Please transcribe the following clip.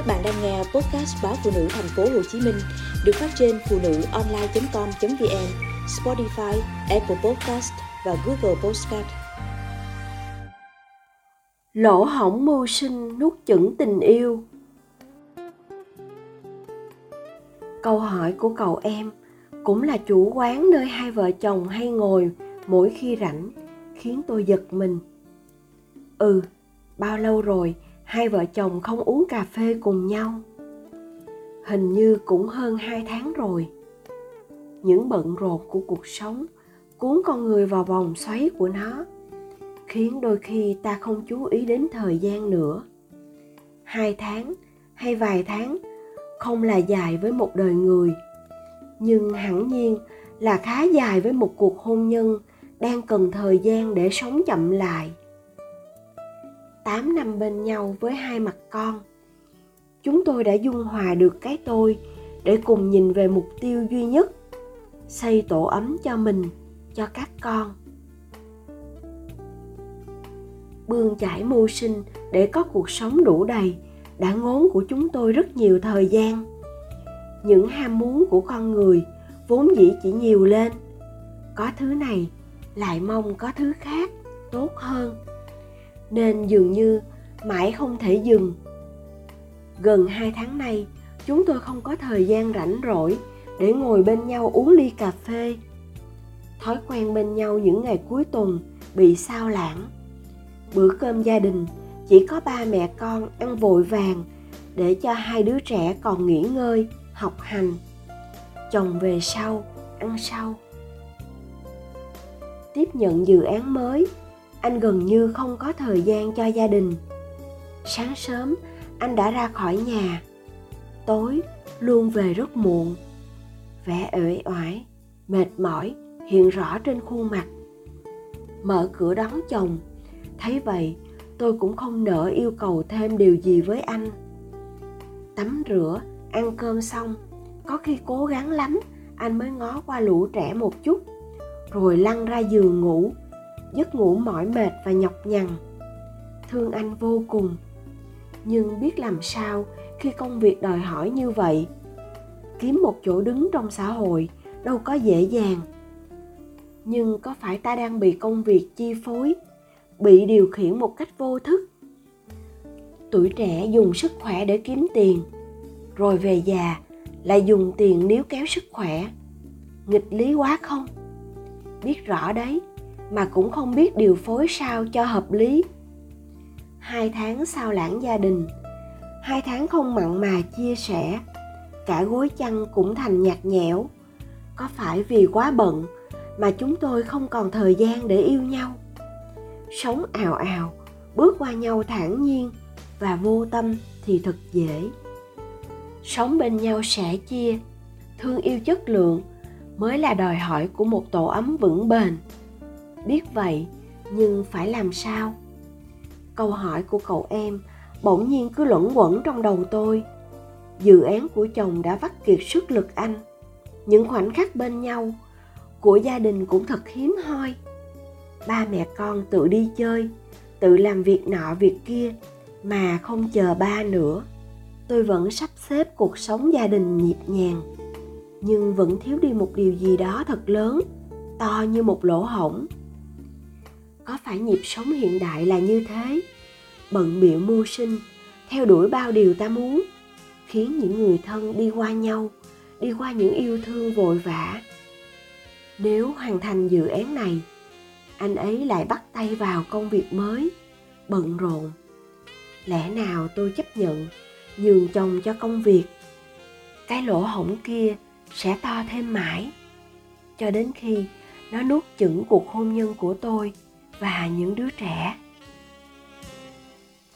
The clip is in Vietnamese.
Các bạn đang nghe podcast báo phụ nữ thành phố Hồ Chí Minh được phát trên phụ nữ online.com.vn, Spotify, Apple Podcast và Google Podcast. Lỗ hỏng mưu sinh nuốt chửng tình yêu Câu hỏi của cậu em cũng là chủ quán nơi hai vợ chồng hay ngồi mỗi khi rảnh khiến tôi giật mình. Ừ, bao lâu rồi hai vợ chồng không uống cà phê cùng nhau. Hình như cũng hơn hai tháng rồi. Những bận rộn của cuộc sống cuốn con người vào vòng xoáy của nó, khiến đôi khi ta không chú ý đến thời gian nữa. Hai tháng hay vài tháng không là dài với một đời người, nhưng hẳn nhiên là khá dài với một cuộc hôn nhân đang cần thời gian để sống chậm lại. 8 năm bên nhau với hai mặt con. Chúng tôi đã dung hòa được cái tôi để cùng nhìn về mục tiêu duy nhất, xây tổ ấm cho mình, cho các con. Bươn chải mưu sinh để có cuộc sống đủ đầy đã ngốn của chúng tôi rất nhiều thời gian. Những ham muốn của con người vốn dĩ chỉ nhiều lên. Có thứ này lại mong có thứ khác tốt hơn nên dường như mãi không thể dừng. Gần hai tháng nay, chúng tôi không có thời gian rảnh rỗi để ngồi bên nhau uống ly cà phê. Thói quen bên nhau những ngày cuối tuần bị sao lãng. Bữa cơm gia đình, chỉ có ba mẹ con ăn vội vàng để cho hai đứa trẻ còn nghỉ ngơi, học hành. Chồng về sau, ăn sau. Tiếp nhận dự án mới anh gần như không có thời gian cho gia đình. Sáng sớm, anh đã ra khỏi nhà. Tối, luôn về rất muộn. Vẻ uể oải, mệt mỏi hiện rõ trên khuôn mặt. Mở cửa đón chồng. Thấy vậy, tôi cũng không nỡ yêu cầu thêm điều gì với anh. Tắm rửa, ăn cơm xong. Có khi cố gắng lắm, anh mới ngó qua lũ trẻ một chút. Rồi lăn ra giường ngủ giấc ngủ mỏi mệt và nhọc nhằn. Thương anh vô cùng. Nhưng biết làm sao khi công việc đòi hỏi như vậy? Kiếm một chỗ đứng trong xã hội đâu có dễ dàng. Nhưng có phải ta đang bị công việc chi phối, bị điều khiển một cách vô thức? Tuổi trẻ dùng sức khỏe để kiếm tiền, rồi về già lại dùng tiền níu kéo sức khỏe. Nghịch lý quá không? Biết rõ đấy mà cũng không biết điều phối sao cho hợp lý. Hai tháng sao lãng gia đình, hai tháng không mặn mà chia sẻ, cả gối chăn cũng thành nhạt nhẽo. Có phải vì quá bận mà chúng tôi không còn thời gian để yêu nhau? Sống ào ào, bước qua nhau thản nhiên và vô tâm thì thật dễ. Sống bên nhau sẻ chia, thương yêu chất lượng mới là đòi hỏi của một tổ ấm vững bền biết vậy, nhưng phải làm sao? Câu hỏi của cậu em bỗng nhiên cứ luẩn quẩn trong đầu tôi. Dự án của chồng đã vắt kiệt sức lực anh. Những khoảnh khắc bên nhau của gia đình cũng thật hiếm hoi. Ba mẹ con tự đi chơi, tự làm việc nọ việc kia mà không chờ ba nữa. Tôi vẫn sắp xếp cuộc sống gia đình nhịp nhàng, nhưng vẫn thiếu đi một điều gì đó thật lớn, to như một lỗ hổng có phải nhịp sống hiện đại là như thế? Bận bịu mưu sinh, theo đuổi bao điều ta muốn, khiến những người thân đi qua nhau, đi qua những yêu thương vội vã. Nếu hoàn thành dự án này, anh ấy lại bắt tay vào công việc mới, bận rộn. Lẽ nào tôi chấp nhận nhường chồng cho công việc? Cái lỗ hổng kia sẽ to thêm mãi. Cho đến khi nó nuốt chửng cuộc hôn nhân của tôi và những đứa trẻ.